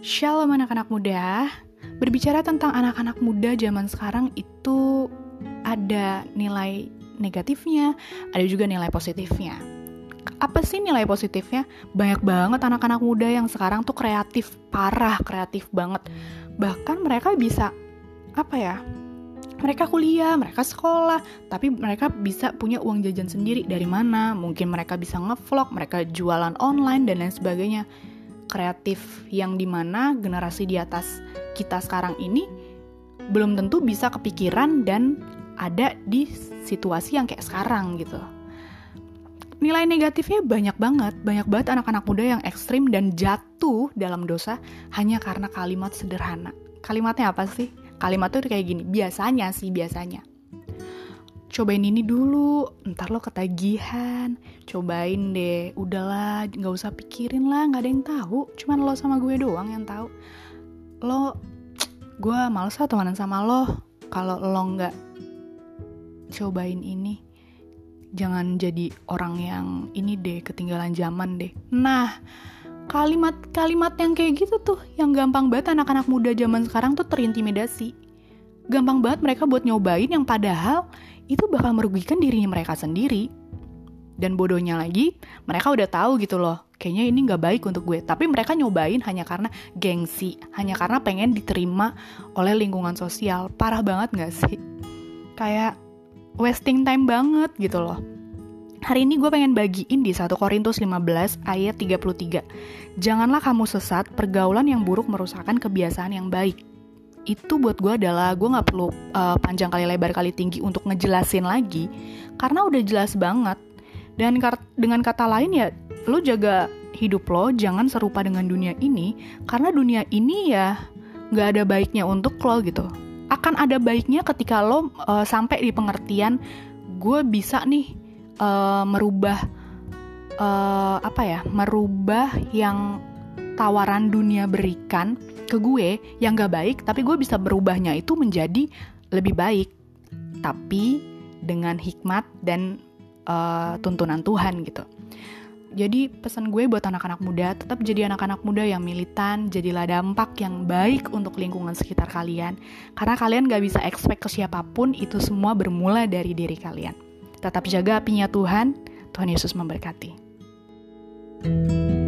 Shalom anak-anak muda. Berbicara tentang anak-anak muda zaman sekarang itu ada nilai negatifnya, ada juga nilai positifnya. Apa sih nilai positifnya? Banyak banget anak-anak muda yang sekarang tuh kreatif parah, kreatif banget. Bahkan mereka bisa apa ya? Mereka kuliah, mereka sekolah, tapi mereka bisa punya uang jajan sendiri dari mana? Mungkin mereka bisa ngevlog, mereka jualan online dan lain sebagainya kreatif yang di mana generasi di atas kita sekarang ini belum tentu bisa kepikiran dan ada di situasi yang kayak sekarang gitu. Nilai negatifnya banyak banget, banyak banget anak-anak muda yang ekstrim dan jatuh dalam dosa hanya karena kalimat sederhana. Kalimatnya apa sih? Kalimat tuh kayak gini, biasanya sih biasanya cobain ini dulu, ntar lo ketagihan, cobain deh, udahlah, nggak usah pikirin lah, nggak ada yang tahu, cuman lo sama gue doang yang tahu. Lo, gue males lah temenan sama lo, kalau lo nggak cobain ini, jangan jadi orang yang ini deh, ketinggalan zaman deh. Nah, kalimat-kalimat yang kayak gitu tuh, yang gampang banget anak-anak muda zaman sekarang tuh terintimidasi. Gampang banget mereka buat nyobain yang padahal itu bakal merugikan dirinya mereka sendiri. Dan bodohnya lagi, mereka udah tahu gitu loh, kayaknya ini nggak baik untuk gue. Tapi mereka nyobain hanya karena gengsi, hanya karena pengen diterima oleh lingkungan sosial. Parah banget nggak sih? Kayak wasting time banget gitu loh. Hari ini gue pengen bagiin di 1 Korintus 15 ayat 33. Janganlah kamu sesat, pergaulan yang buruk merusakkan kebiasaan yang baik itu buat gue adalah gue nggak perlu uh, panjang kali lebar kali tinggi untuk ngejelasin lagi. Karena udah jelas banget. Dan dengan kata lain ya lo jaga hidup lo jangan serupa dengan dunia ini. Karena dunia ini ya nggak ada baiknya untuk lo gitu. Akan ada baiknya ketika lo uh, sampai di pengertian gue bisa nih uh, merubah uh, apa ya merubah yang tawaran dunia berikan ke gue yang gak baik, tapi gue bisa berubahnya itu menjadi lebih baik. Tapi dengan hikmat dan uh, tuntunan Tuhan gitu. Jadi pesan gue buat anak-anak muda, tetap jadi anak-anak muda yang militan, jadilah dampak yang baik untuk lingkungan sekitar kalian. Karena kalian gak bisa expect ke siapa pun, itu semua bermula dari diri kalian. Tetap jaga apinya Tuhan, Tuhan Yesus memberkati. thank you